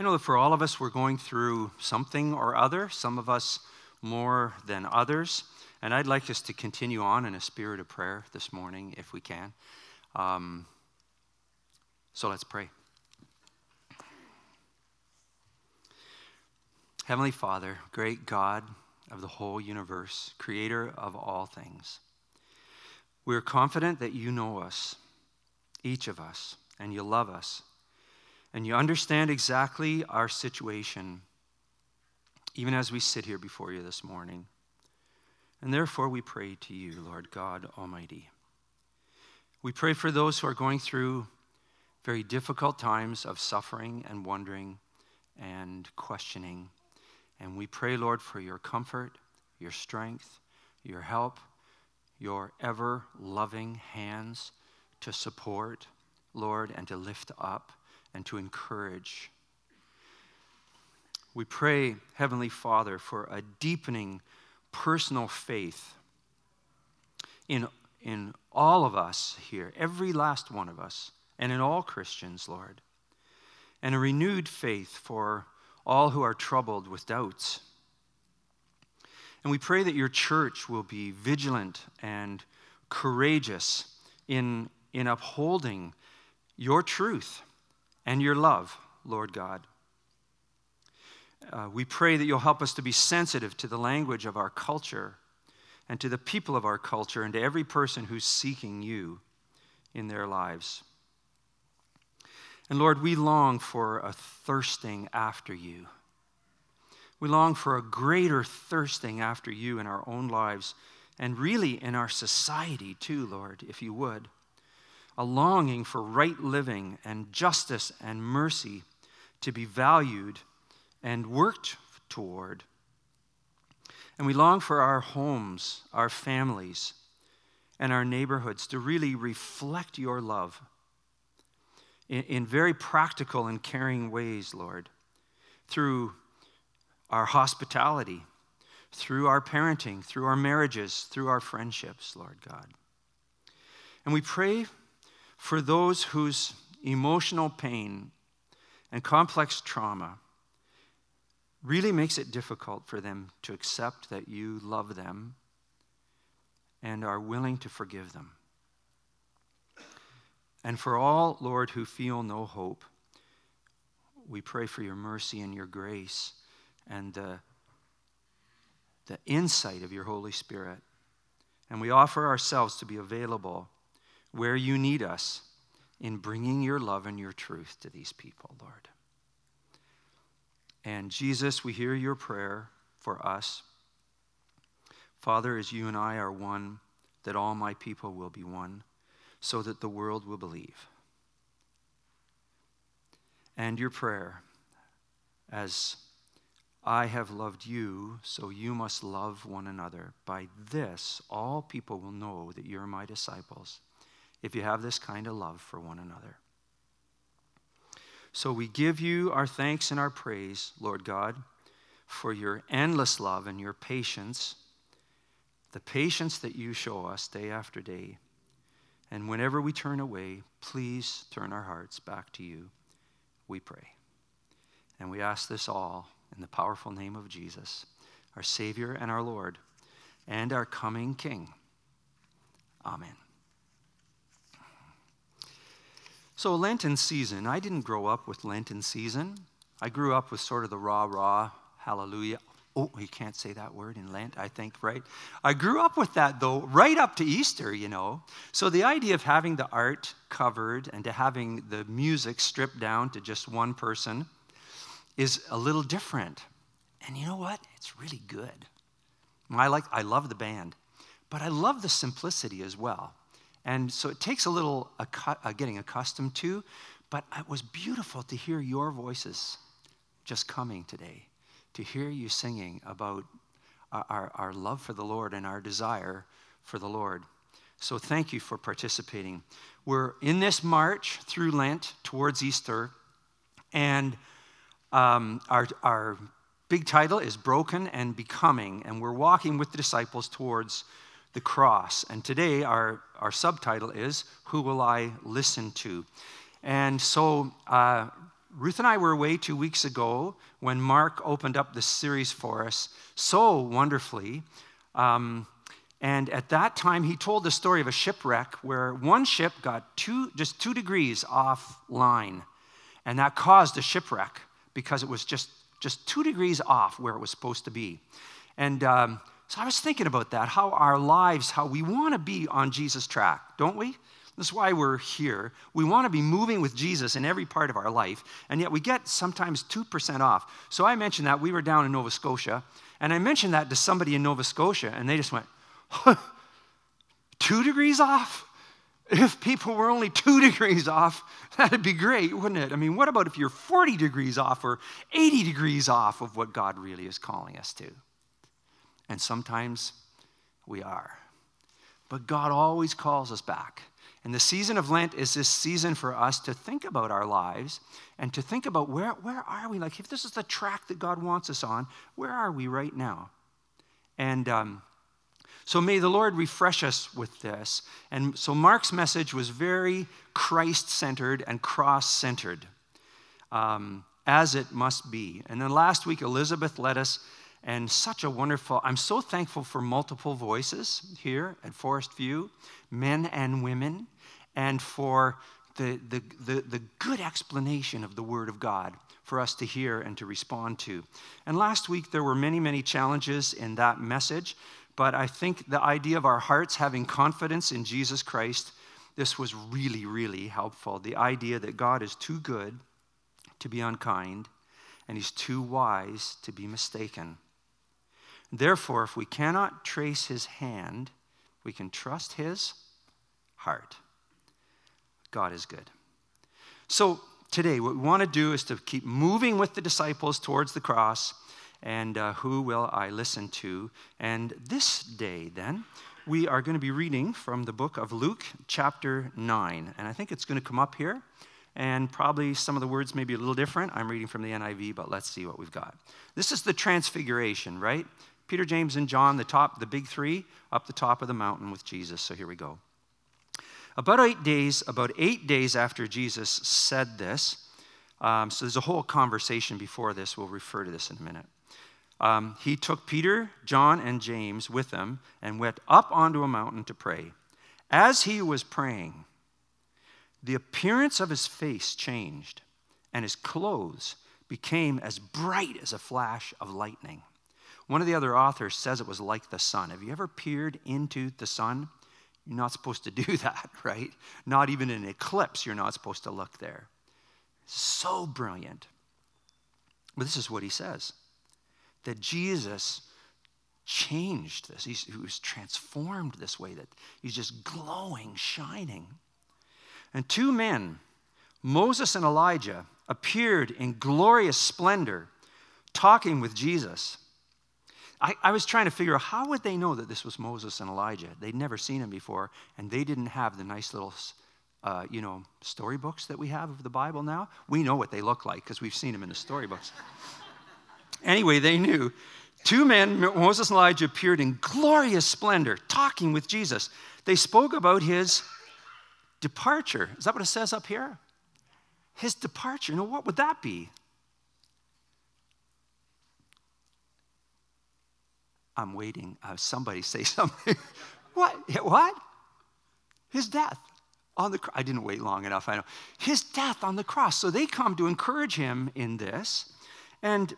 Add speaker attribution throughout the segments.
Speaker 1: I know that for all of us, we're going through something or other, some of us more than others. And I'd like us to continue on in a spirit of prayer this morning, if we can. Um, so let's pray. Heavenly Father, great God of the whole universe, creator of all things, we are confident that you know us, each of us, and you love us, and you understand exactly our situation, even as we sit here before you this morning. And therefore, we pray to you, Lord God Almighty. We pray for those who are going through very difficult times of suffering and wondering and questioning. And we pray, Lord, for your comfort, your strength, your help, your ever loving hands to support, Lord, and to lift up and to encourage. We pray, Heavenly Father, for a deepening personal faith in, in all of us here, every last one of us, and in all Christians, Lord, and a renewed faith for all who are troubled with doubts. And we pray that your church will be vigilant and courageous in, in upholding your truth and your love, Lord God. Uh, we pray that you'll help us to be sensitive to the language of our culture and to the people of our culture and to every person who's seeking you in their lives. And Lord, we long for a thirsting after you. We long for a greater thirsting after you in our own lives and really in our society too, Lord, if you would. A longing for right living and justice and mercy to be valued and worked toward. And we long for our homes, our families, and our neighborhoods to really reflect your love in, in very practical and caring ways, Lord, through our hospitality, through our parenting, through our marriages, through our friendships, Lord God. And we pray for those whose emotional pain and complex trauma really makes it difficult for them to accept that you love them and are willing to forgive them. And for all, Lord, who feel no hope, we pray for your mercy and your grace and the, the insight of your Holy Spirit. And we offer ourselves to be available where you need us in bringing your love and your truth to these people, Lord. And Jesus, we hear your prayer for us. Father, as you and I are one, that all my people will be one, so that the world will believe. And your prayer, as I have loved you, so you must love one another. By this, all people will know that you're my disciples, if you have this kind of love for one another. So we give you our thanks and our praise, Lord God, for your endless love and your patience, the patience that you show us day after day. And whenever we turn away, please turn our hearts back to you, we pray. And we ask this all in the powerful name of Jesus, our Savior and our Lord, and our coming King. Amen. So, Lenten season, I didn't grow up with Lenten season. I grew up with sort of the rah rah, hallelujah. Oh, you can't say that word in Lent, I think, right? I grew up with that, though, right up to Easter, you know. So, the idea of having the art covered and to having the music stripped down to just one person is a little different. And you know what? It's really good. I, like, I love the band, but I love the simplicity as well. And so it takes a little uh, getting accustomed to, but it was beautiful to hear your voices just coming today, to hear you singing about our, our love for the Lord and our desire for the Lord. So thank you for participating. We're in this march through Lent towards Easter, and um, our, our big title is Broken and Becoming, and we're walking with the disciples towards the cross. And today, our, our subtitle is Who Will I Listen to? And so, uh, Ruth and I were away two weeks ago when Mark opened up this series for us so wonderfully. Um, and at that time, he told the story of a shipwreck where one ship got two, just two degrees off line. And that caused a shipwreck because it was just, just two degrees off where it was supposed to be. And um, so I was thinking about that, how our lives, how we want to be on Jesus' track, don't we? That's why we're here. We want to be moving with Jesus in every part of our life, and yet we get sometimes 2% off. So I mentioned that we were down in Nova Scotia, and I mentioned that to somebody in Nova Scotia, and they just went, two degrees off? If people were only two degrees off, that'd be great, wouldn't it? I mean, what about if you're 40 degrees off or 80 degrees off of what God really is calling us to? And sometimes we are. But God always calls us back. And the season of Lent is this season for us to think about our lives and to think about where, where are we? Like, if this is the track that God wants us on, where are we right now? And um, so may the Lord refresh us with this. And so Mark's message was very Christ centered and cross centered, um, as it must be. And then last week, Elizabeth led us, and such a wonderful, I'm so thankful for multiple voices here at Forest View, men and women, and for the, the, the, the good explanation of the Word of God for us to hear and to respond to. And last week, there were many, many challenges in that message. But I think the idea of our hearts having confidence in Jesus Christ, this was really, really helpful. The idea that God is too good to be unkind and he's too wise to be mistaken. Therefore, if we cannot trace his hand, we can trust his heart. God is good. So, today, what we want to do is to keep moving with the disciples towards the cross and uh, who will I listen to? And this day, then, we are going to be reading from the book of Luke, chapter 9. And I think it's going to come up here, and probably some of the words may be a little different. I'm reading from the NIV, but let's see what we've got. This is the transfiguration, right? Peter, James, and John, the top, the big three, up the top of the mountain with Jesus. So here we go. About eight days, about eight days after Jesus said this, um, so there's a whole conversation before this. We'll refer to this in a minute um, he took Peter, John, and James with him and went up onto a mountain to pray. As he was praying, the appearance of his face changed, and his clothes became as bright as a flash of lightning. One of the other authors says it was like the sun. Have you ever peered into the sun? You're not supposed to do that, right? Not even in an eclipse, you're not supposed to look there. So brilliant. But this is what he says that Jesus changed this. He's, he was transformed this way, that he's just glowing, shining. And two men, Moses and Elijah, appeared in glorious splendor talking with Jesus. I, I, was trying to figure out how would they know that this was Moses and Elijah? They'd never seen him before, and they didn't have the nice little, uh, you know, storybooks that we have of the Bible now. We know what they look like because we've seen them in the storybooks. Anyway, they knew. Two men, Moses and Elijah, appeared in glorious splendor, talking with Jesus. They spoke about his departure. Is that what it says up here? His departure. Now, what would that be? I'm waiting. Uh, somebody say something. what? What? His death on the cross. I didn't wait long enough, I know. His death on the cross. So they come to encourage him in this. And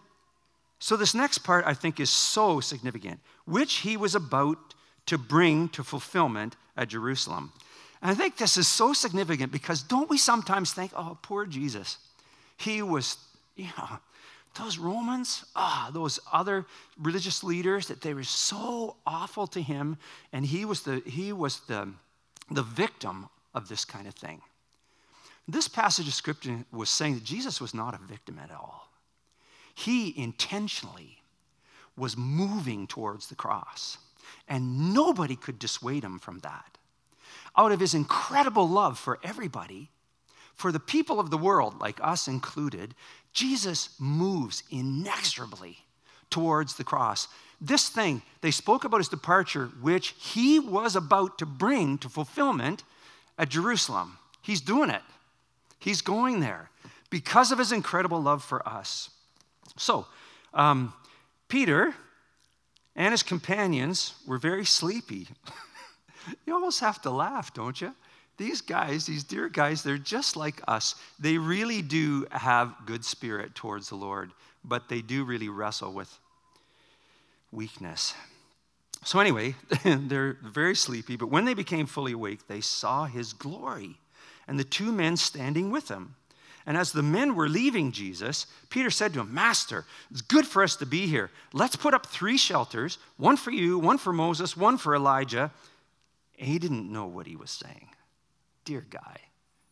Speaker 1: so, this next part I think is so significant, which he was about to bring to fulfillment at Jerusalem. And I think this is so significant because don't we sometimes think, oh, poor Jesus? He was, you know, those Romans, ah, those other religious leaders, that they were so awful to him, and he was the he was the, the victim of this kind of thing. This passage of scripture was saying that Jesus was not a victim at all. He intentionally was moving towards the cross, and nobody could dissuade him from that. Out of his incredible love for everybody, for the people of the world, like us included, Jesus moves inexorably towards the cross. This thing, they spoke about his departure, which he was about to bring to fulfillment at Jerusalem. He's doing it, he's going there. because of his incredible love for us. So, um, Peter and his companions were very sleepy. you almost have to laugh, don't you? These guys, these dear guys, they're just like us. They really do have good spirit towards the Lord, but they do really wrestle with weakness. So, anyway, they're very sleepy, but when they became fully awake, they saw his glory and the two men standing with him. And as the men were leaving Jesus, Peter said to him, Master, it's good for us to be here. Let's put up three shelters one for you, one for Moses, one for Elijah. And he didn't know what he was saying. Dear guy.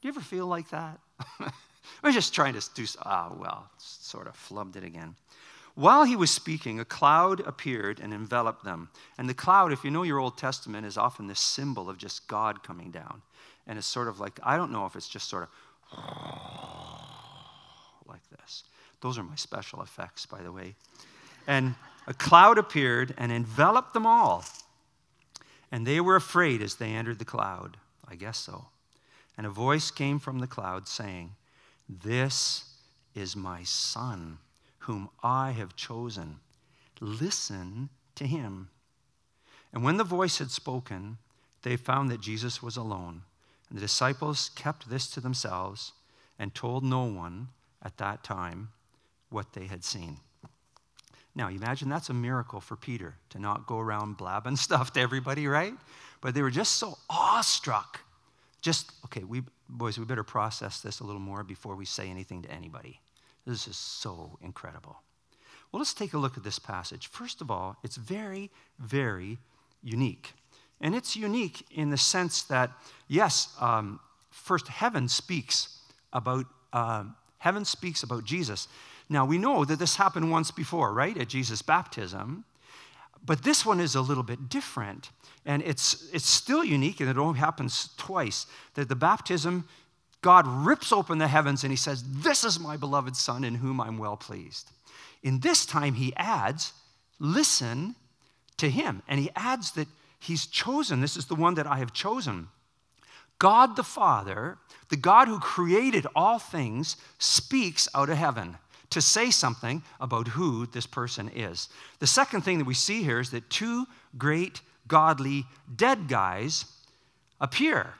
Speaker 1: Do you ever feel like that? I'm just trying to do, ah, well, sort of flubbed it again. While he was speaking, a cloud appeared and enveloped them. And the cloud, if you know your Old Testament, is often this symbol of just God coming down. And it's sort of like, I don't know if it's just sort of like this. Those are my special effects, by the way. And a cloud appeared and enveloped them all. And they were afraid as they entered the cloud. I guess so. And a voice came from the cloud saying, This is my son, whom I have chosen. Listen to him. And when the voice had spoken, they found that Jesus was alone. And the disciples kept this to themselves and told no one at that time what they had seen. Now, imagine that's a miracle for Peter to not go around blabbing stuff to everybody, right? But they were just so awestruck. Just, okay, we, boys, we better process this a little more before we say anything to anybody. This is so incredible. Well, let's take a look at this passage. First of all, it's very, very unique. And it's unique in the sense that, yes, um, first, heaven speaks about uh, heaven speaks about Jesus. Now we know that this happened once before, right, at Jesus' baptism, but this one is a little bit different, and it's it's still unique, and it only happens twice. That the baptism, God rips open the heavens and He says, "This is my beloved Son, in whom I'm well pleased." In this time, He adds, "Listen to Him," and He adds that He's chosen. This is the one that I have chosen. God the Father, the God who created all things, speaks out of heaven to say something about who this person is. The second thing that we see here is that two great godly dead guys appear.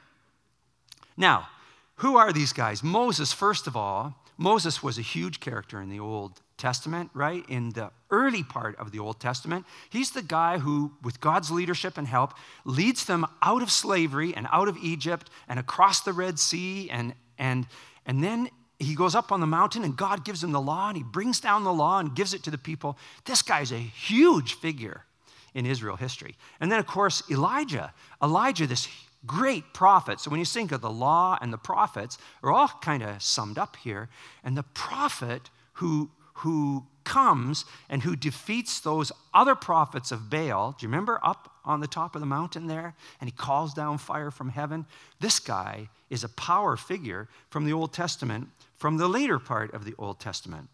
Speaker 1: Now, who are these guys? Moses, first of all, Moses was a huge character in the Old Testament, right? In the early part of the Old Testament, he's the guy who, with God's leadership and help, leads them out of slavery and out of Egypt and across the Red Sea. And, and, and then he goes up on the mountain and God gives him the law and he brings down the law and gives it to the people. This guy's a huge figure in Israel history. And then, of course, Elijah. Elijah, this great prophet. So when you think of the law and the prophets, are all kind of summed up here. And the prophet who who comes and who defeats those other prophets of Baal. Do you remember up on the top of the mountain there? And he calls down fire from heaven. This guy is a power figure from the Old Testament, from the later part of the Old Testament.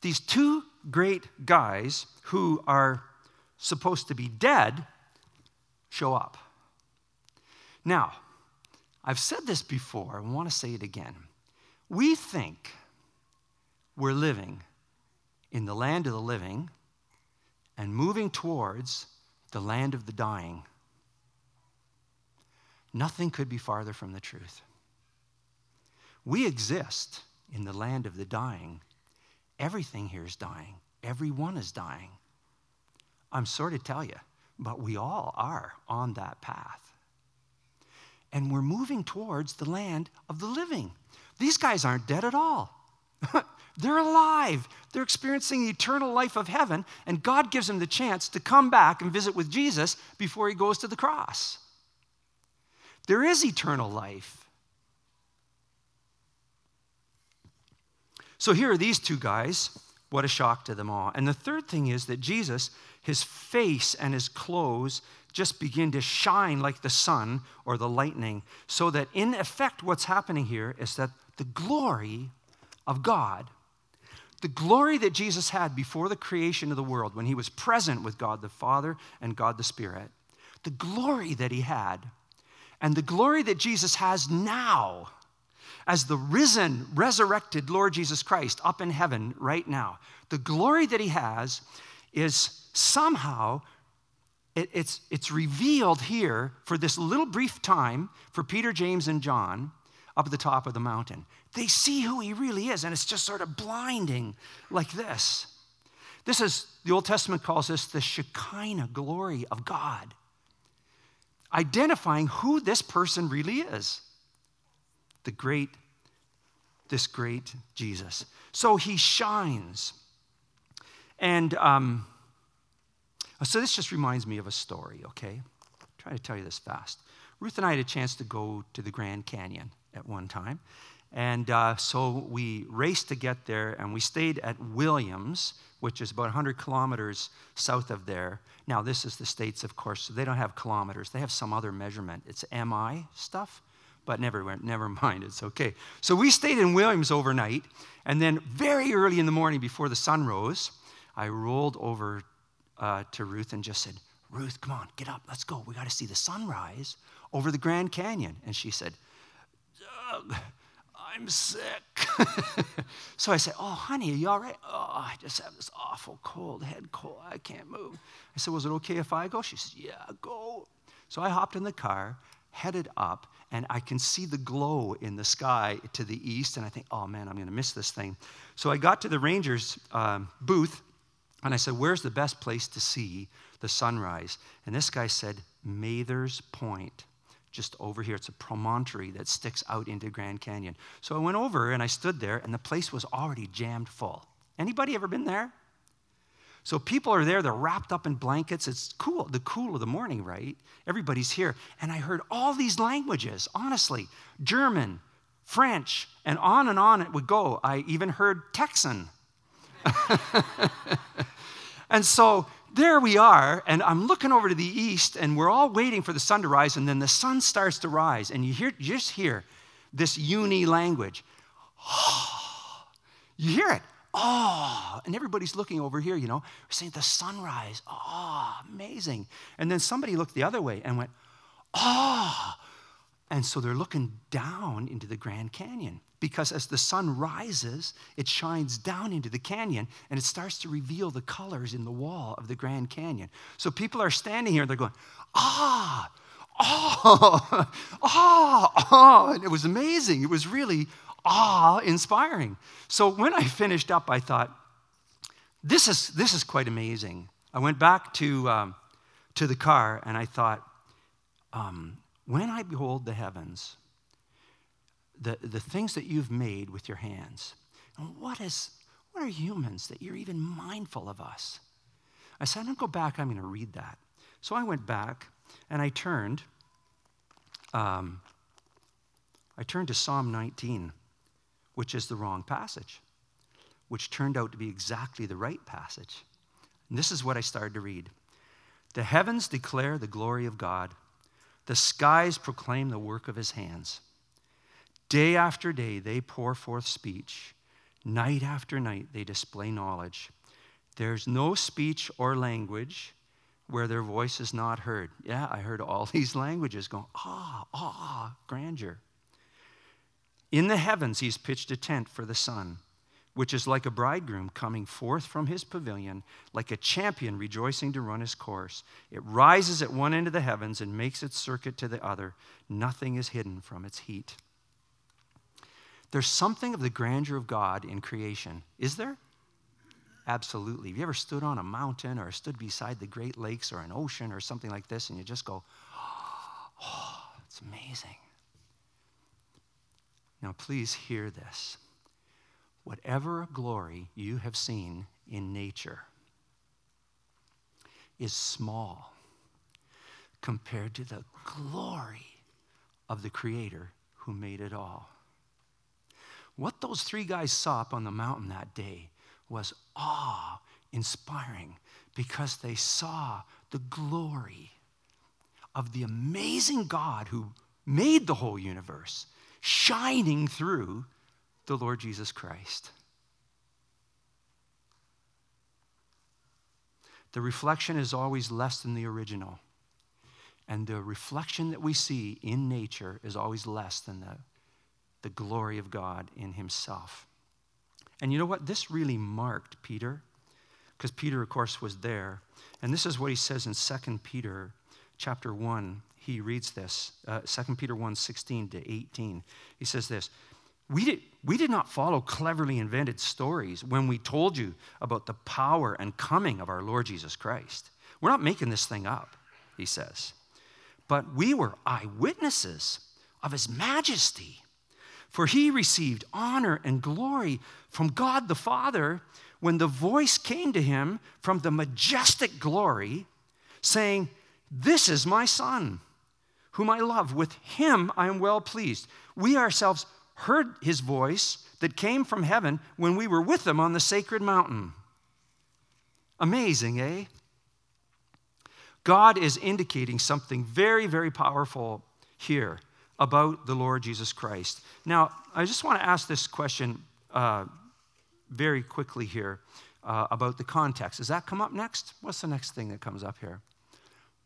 Speaker 1: These two great guys who are supposed to be dead show up. Now, I've said this before, I want to say it again. We think we're living in the land of the living and moving towards the land of the dying. Nothing could be farther from the truth. We exist in the land of the dying. Everything here is dying, everyone is dying. I'm sorry to tell you, but we all are on that path. And we're moving towards the land of the living. These guys aren't dead at all. They're alive. They're experiencing the eternal life of heaven, and God gives them the chance to come back and visit with Jesus before he goes to the cross. There is eternal life. So here are these two guys. What a shock to them all. And the third thing is that Jesus, his face and his clothes just begin to shine like the sun or the lightning, so that in effect, what's happening here is that the glory of God the glory that Jesus had before the creation of the world, when he was present with God the Father and God the Spirit, the glory that he had, and the glory that Jesus has now as the risen, resurrected Lord Jesus Christ up in heaven right now. The glory that he has is somehow it, it's, it's revealed here for this little brief time for Peter, James, and John up at the top of the mountain. They see who he really is, and it's just sort of blinding like this. This is, the Old Testament calls this the Shekinah glory of God, identifying who this person really is the great, this great Jesus. So he shines. And um, so this just reminds me of a story, okay? I'll try to tell you this fast. Ruth and I had a chance to go to the Grand Canyon at one time. And uh, so we raced to get there, and we stayed at Williams, which is about 100 kilometers south of there. Now, this is the States, of course, so they don't have kilometers. They have some other measurement. It's MI stuff, but never, never mind, it's okay. So we stayed in Williams overnight, and then very early in the morning before the sun rose, I rolled over uh, to Ruth and just said, Ruth, come on, get up, let's go. We got to see the sunrise over the Grand Canyon. And she said, I'm sick. so I said, Oh, honey, are you all right? Oh, I just have this awful cold, head cold. I can't move. I said, Was it okay if I go? She said, Yeah, go. So I hopped in the car, headed up, and I can see the glow in the sky to the east. And I think, Oh man, I'm going to miss this thing. So I got to the Rangers um, booth, and I said, Where's the best place to see the sunrise? And this guy said, Mather's Point just over here. It's a promontory that sticks out into Grand Canyon. So I went over and I stood there, and the place was already jammed full. Anybody ever been there? So people are there, they're wrapped up in blankets. It's cool, the cool of the morning, right? Everybody's here. And I heard all these languages, honestly German, French, and on and on it would go. I even heard Texan. and so there we are, and I'm looking over to the east, and we're all waiting for the sun to rise, and then the sun starts to rise, and you hear you just hear this uni language. You hear it. Oh, and everybody's looking over here, you know, we're saying the sunrise. Oh, amazing. And then somebody looked the other way and went, Oh. And so they're looking down into the Grand Canyon because as the sun rises, it shines down into the canyon and it starts to reveal the colors in the wall of the Grand Canyon. So people are standing here and they're going, ah, oh, ah, ah. And it was amazing. It was really awe inspiring. So when I finished up, I thought, this is, this is quite amazing. I went back to, um, to the car and I thought, um, when I behold the heavens, the, the things that you've made with your hands. And what is what are humans that you're even mindful of us? I said, I don't go back, I'm going to read that. So I went back and I turned. Um, I turned to Psalm 19, which is the wrong passage, which turned out to be exactly the right passage. And this is what I started to read The heavens declare the glory of God, the skies proclaim the work of his hands. Day after day, they pour forth speech. Night after night, they display knowledge. There's no speech or language where their voice is not heard. Yeah, I heard all these languages going, ah, ah, grandeur. In the heavens, he's pitched a tent for the sun, which is like a bridegroom coming forth from his pavilion, like a champion rejoicing to run his course. It rises at one end of the heavens and makes its circuit to the other. Nothing is hidden from its heat. There's something of the grandeur of God in creation. Is there? Absolutely. Have you ever stood on a mountain or stood beside the Great Lakes or an ocean or something like this and you just go, oh, it's amazing. Now, please hear this. Whatever glory you have seen in nature is small compared to the glory of the Creator who made it all. What those three guys saw up on the mountain that day was awe inspiring because they saw the glory of the amazing God who made the whole universe shining through the Lord Jesus Christ. The reflection is always less than the original. And the reflection that we see in nature is always less than the the glory of God in himself. And you know what? This really marked Peter, because Peter, of course, was there. And this is what he says in 2 Peter chapter 1. He reads this, uh, 2 Peter 1 16 to 18. He says this we did, we did not follow cleverly invented stories when we told you about the power and coming of our Lord Jesus Christ. We're not making this thing up, he says. But we were eyewitnesses of his majesty. For he received honor and glory from God the Father when the voice came to him from the majestic glory, saying, This is my Son, whom I love. With him I am well pleased. We ourselves heard his voice that came from heaven when we were with him on the sacred mountain. Amazing, eh? God is indicating something very, very powerful here about the Lord Jesus Christ. Now, I just want to ask this question uh, very quickly here uh, about the context. Does that come up next? What's the next thing that comes up here?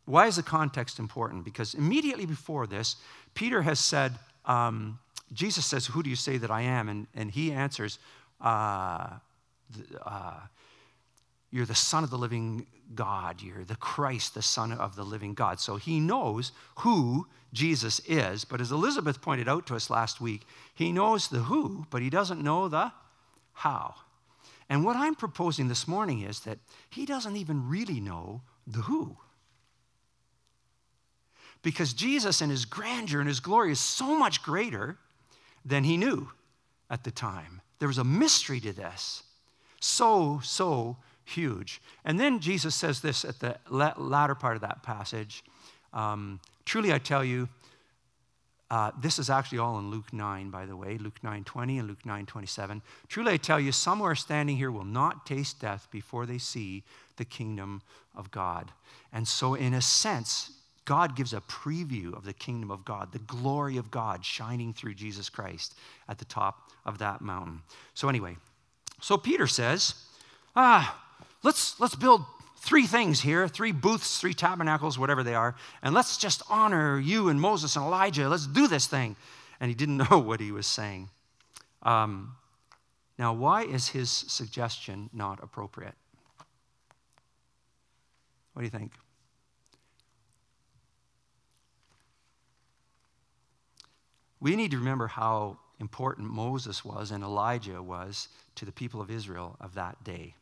Speaker 1: Why is the context important? Because immediately before this, Peter has said, um, Jesus says, Who do you say that I am? And, and he answers, uh, uh, You're the Son of the living God. You're the Christ, the Son of the living God. So he knows who Jesus is. But as Elizabeth pointed out to us last week, he knows the who, but he doesn't know the how. And what I'm proposing this morning is that he doesn't even really know the who. Because Jesus and his grandeur and his glory is so much greater than he knew at the time. There was a mystery to this. So, so huge. And then Jesus says this at the latter part of that passage um, Truly I tell you, uh, this is actually all in Luke 9, by the way, Luke 9 20 and Luke 9 27. Truly I tell you, some who are standing here will not taste death before they see the kingdom of God. And so, in a sense, God gives a preview of the kingdom of God, the glory of God shining through Jesus Christ at the top of that mountain. So, anyway, so Peter says, ah, let's, let's build three things here three booths, three tabernacles, whatever they are, and let's just honor you and Moses and Elijah. Let's do this thing. And he didn't know what he was saying. Um, now, why is his suggestion not appropriate? What do you think? We need to remember how important Moses was and Elijah was to the people of Israel of that day.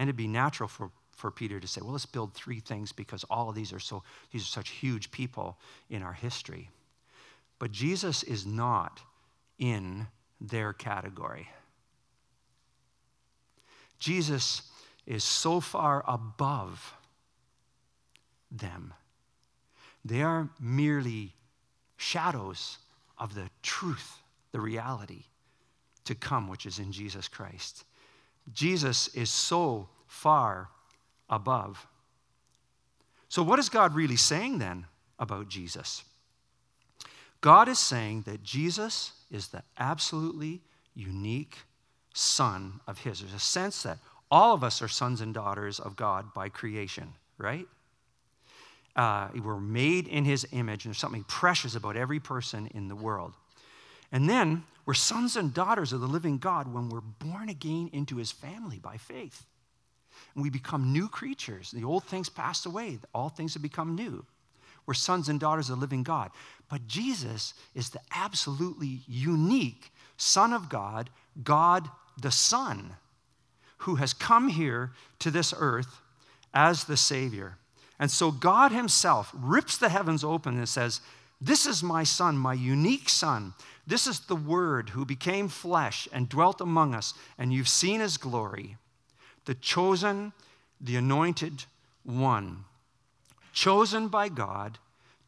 Speaker 1: And it'd be natural for, for Peter to say, well, let's build three things because all of these are so, these are such huge people in our history. But Jesus is not in their category. Jesus is so far above them. They are merely shadows of the truth, the reality to come, which is in Jesus Christ. Jesus is so far above. So, what is God really saying then about Jesus? God is saying that Jesus is the absolutely unique Son of His. There's a sense that all of us are sons and daughters of God by creation, right? uh, we're made in his image, and there's something precious about every person in the world. And then we're sons and daughters of the living God when we're born again into his family by faith. And we become new creatures. The old things pass away, all things have become new. We're sons and daughters of the living God. But Jesus is the absolutely unique Son of God, God the Son, who has come here to this earth as the Savior. And so God Himself rips the heavens open and says, This is my Son, my unique Son. This is the Word who became flesh and dwelt among us, and you've seen His glory. The chosen, the anointed one, chosen by God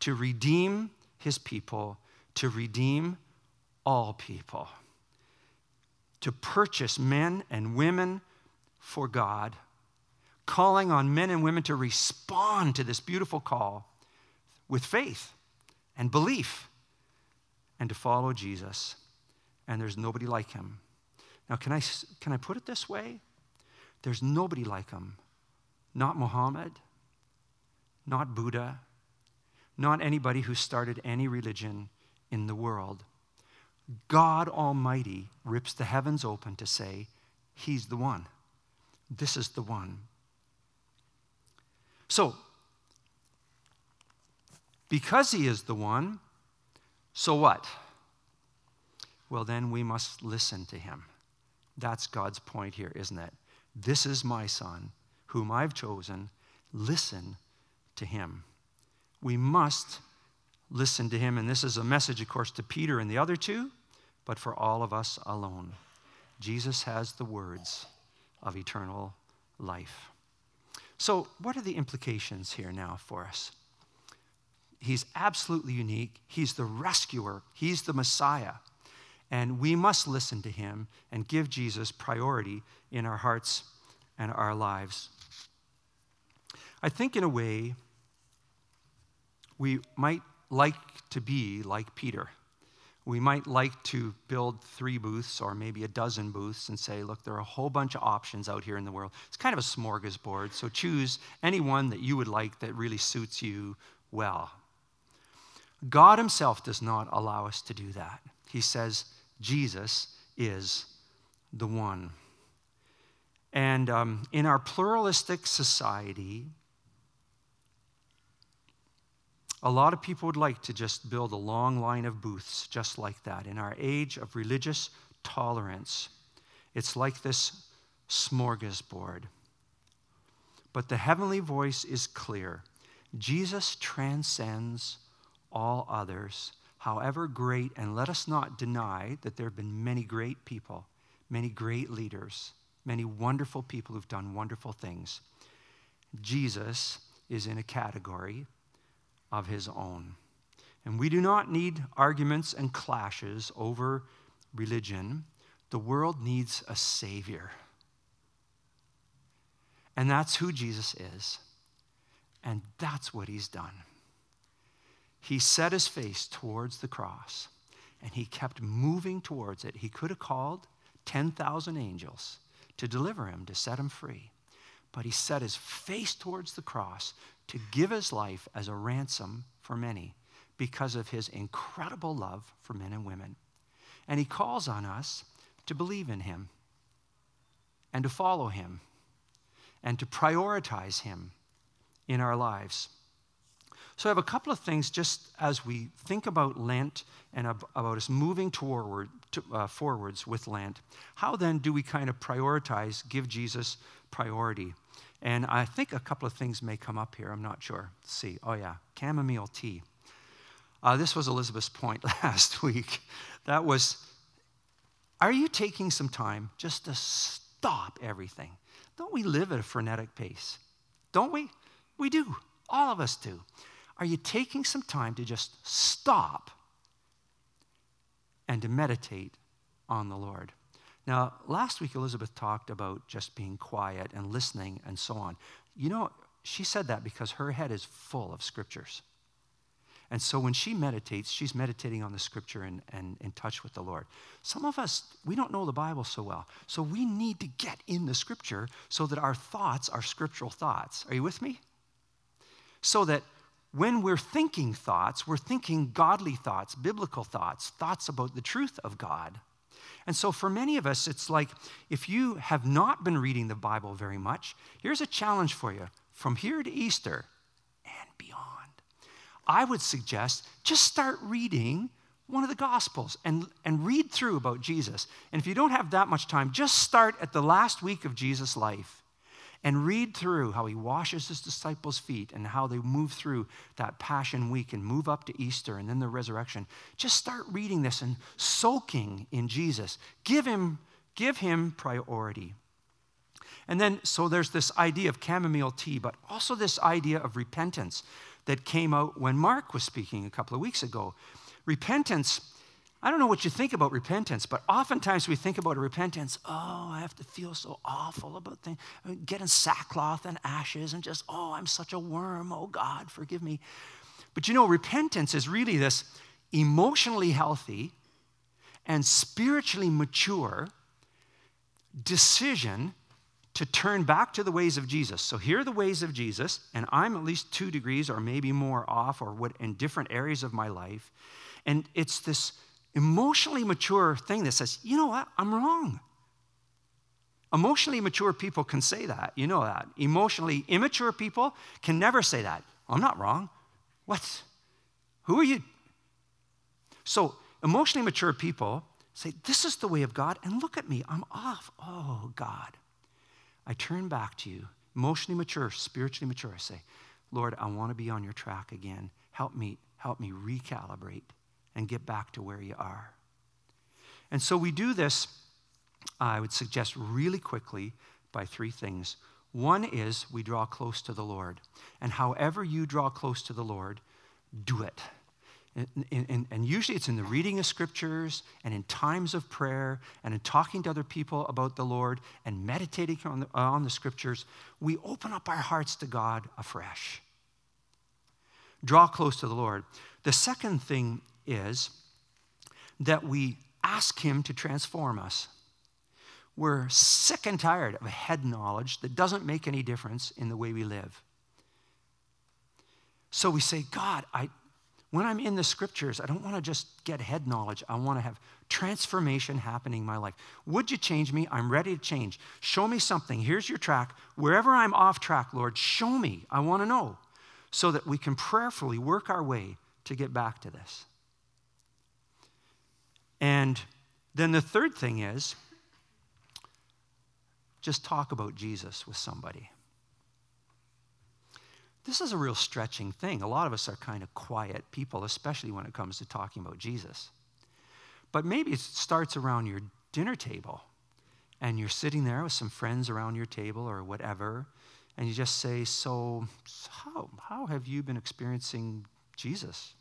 Speaker 1: to redeem His people, to redeem all people, to purchase men and women for God calling on men and women to respond to this beautiful call with faith and belief and to follow Jesus. And there's nobody like him. Now, can I, can I put it this way? There's nobody like him. Not Muhammad, not Buddha, not anybody who started any religion in the world. God Almighty rips the heavens open to say, He's the one. This is the one. So, because He is the one, so what? Well, then we must listen to Him. That's God's point here, isn't it? This is my Son, whom I've chosen. Listen to Him. We must listen to Him. And this is a message, of course, to Peter and the other two, but for all of us alone. Jesus has the words of eternal life. So, what are the implications here now for us? He's absolutely unique. He's the rescuer, He's the Messiah. And we must listen to Him and give Jesus priority in our hearts and our lives. I think, in a way, we might like to be like Peter. We might like to build three booths or maybe a dozen booths and say, look, there are a whole bunch of options out here in the world. It's kind of a smorgasbord, so choose any one that you would like that really suits you well. God Himself does not allow us to do that. He says, Jesus is the one. And um, in our pluralistic society, a lot of people would like to just build a long line of booths just like that. In our age of religious tolerance, it's like this smorgasbord. But the heavenly voice is clear Jesus transcends all others, however great, and let us not deny that there have been many great people, many great leaders, many wonderful people who've done wonderful things. Jesus is in a category of his own. And we do not need arguments and clashes over religion. The world needs a Savior. And that's who Jesus is. And that's what he's done. He set his face towards the cross and he kept moving towards it. He could have called 10,000 angels to deliver him, to set him free. But he set his face towards the cross to give his life as a ransom for many because of his incredible love for men and women. And he calls on us to believe in him and to follow him and to prioritize him in our lives. So, I have a couple of things just as we think about Lent and about us moving toward, to, uh, forwards with Lent. How then do we kind of prioritize, give Jesus priority? And I think a couple of things may come up here. I'm not sure. Let's see. Oh, yeah. Chamomile tea. Uh, this was Elizabeth's point last week. That was are you taking some time just to stop everything? Don't we live at a frenetic pace? Don't we? We do. All of us do. Are you taking some time to just stop and to meditate on the Lord? Now, last week, Elizabeth talked about just being quiet and listening and so on. You know, she said that because her head is full of scriptures. And so when she meditates, she's meditating on the scripture and, and in touch with the Lord. Some of us, we don't know the Bible so well. So we need to get in the scripture so that our thoughts are scriptural thoughts. Are you with me? So that when we're thinking thoughts, we're thinking godly thoughts, biblical thoughts, thoughts about the truth of God. And so, for many of us, it's like if you have not been reading the Bible very much, here's a challenge for you from here to Easter and beyond. I would suggest just start reading one of the Gospels and, and read through about Jesus. And if you don't have that much time, just start at the last week of Jesus' life and read through how he washes his disciples' feet and how they move through that Passion Week and move up to Easter and then the resurrection. Just start reading this and soaking in Jesus. Give him, give him priority. And then, so there's this idea of chamomile tea, but also this idea of repentance that came out when Mark was speaking a couple of weeks ago. Repentance I don't know what you think about repentance, but oftentimes we think about repentance, oh, I have to feel so awful about things, getting sackcloth and ashes and just, oh, I'm such a worm, oh God, forgive me. But you know, repentance is really this emotionally healthy and spiritually mature decision to turn back to the ways of Jesus. So here are the ways of Jesus, and I'm at least two degrees or maybe more off or what in different areas of my life. And it's this emotionally mature thing that says, you know what, I'm wrong. Emotionally mature people can say that. You know that. Emotionally immature people can never say that. I'm not wrong. What? Who are you? So, emotionally mature people say, This is the way of God, and look at me, I'm off. Oh, God. I turn back to you, emotionally mature, spiritually mature. I say, Lord, I want to be on your track again. Help me, help me recalibrate and get back to where you are. And so we do this, I would suggest, really quickly by three things. One is we draw close to the Lord. And however you draw close to the Lord, do it. And, and, and, usually it's in the reading of scriptures and in times of prayer and in talking to other people about the Lord and meditating on the, uh, on the scriptures, we open up our hearts to God afresh. Draw close to the Lord. The second thing is that we ask Him to transform us. We're sick and tired of head knowledge that doesn't make any difference in the way we live. So we say, God, I, when I'm in the scriptures, I don't want to just get head knowledge. I want to have transformation happening in my life. Would you change me? I'm ready to change. Show me something. Here's your track. Wherever I'm off track, Lord, show me. I want to know so that we can prayerfully work our way to get back to this. And then the third thing is just talk about Jesus with somebody. This is a real stretching thing. A lot of us are kind of quiet people, especially when it comes to talking about Jesus. But maybe it starts around your dinner table and you're sitting there with some friends around your table or whatever, and you just say, So, how, how have you been experiencing Jesus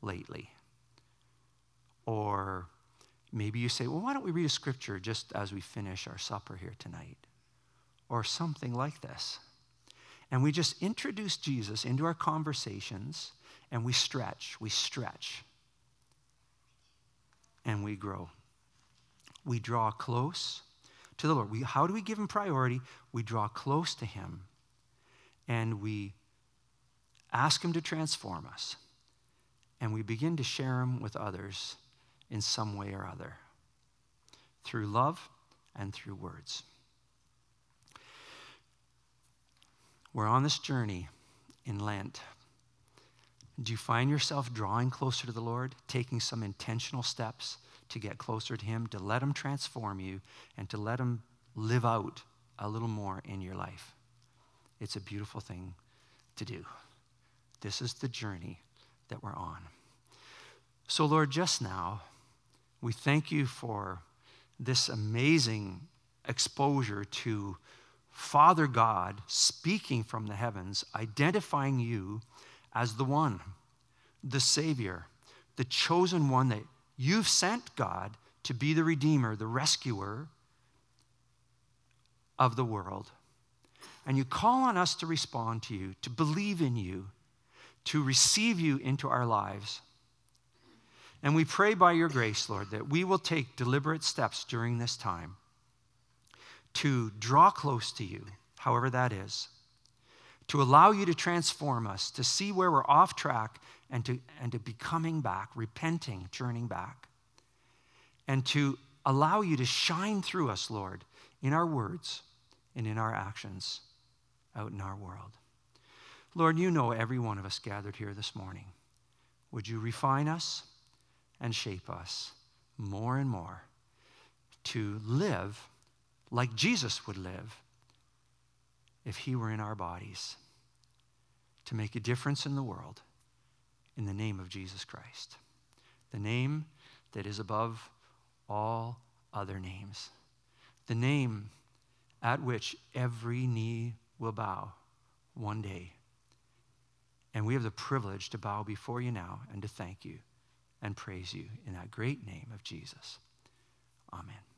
Speaker 1: lately? Or Maybe you say, well, why don't we read a scripture just as we finish our supper here tonight? Or something like this. And we just introduce Jesus into our conversations and we stretch, we stretch, and we grow. We draw close to the Lord. We, how do we give Him priority? We draw close to Him and we ask Him to transform us. And we begin to share Him with others in some way or other through love and through words. We're on this journey in Lent. Do you find yourself drawing closer to the Lord, taking some intentional steps to get closer to Him, to let Him transform you, and to let Him live out a little more in your life? It's a beautiful thing to do. This is the journey that we're on. So, Lord, just now, we thank you for this amazing exposure to Father God speaking from the heavens, identifying you as the one, the Savior, the chosen one that you've sent, God, to be the Redeemer, the rescuer of the world. And you call on us to respond to you, to believe in you, to receive you into our lives. And we pray by your grace, Lord, that we will take deliberate steps during this time to draw close to you, however that is, to allow you to transform us, to see where we're off track, and to, and to be coming back, repenting, turning back, and to allow you to shine through us, Lord, in our words and in our actions out in our world. Lord, you know every one of us gathered here this morning. Would you refine us? And shape us more and more to live like Jesus would live if he were in our bodies, to make a difference in the world in the name of Jesus Christ, the name that is above all other names, the name at which every knee will bow one day. And we have the privilege to bow before you now and to thank you and praise you in that great name of Jesus. Amen.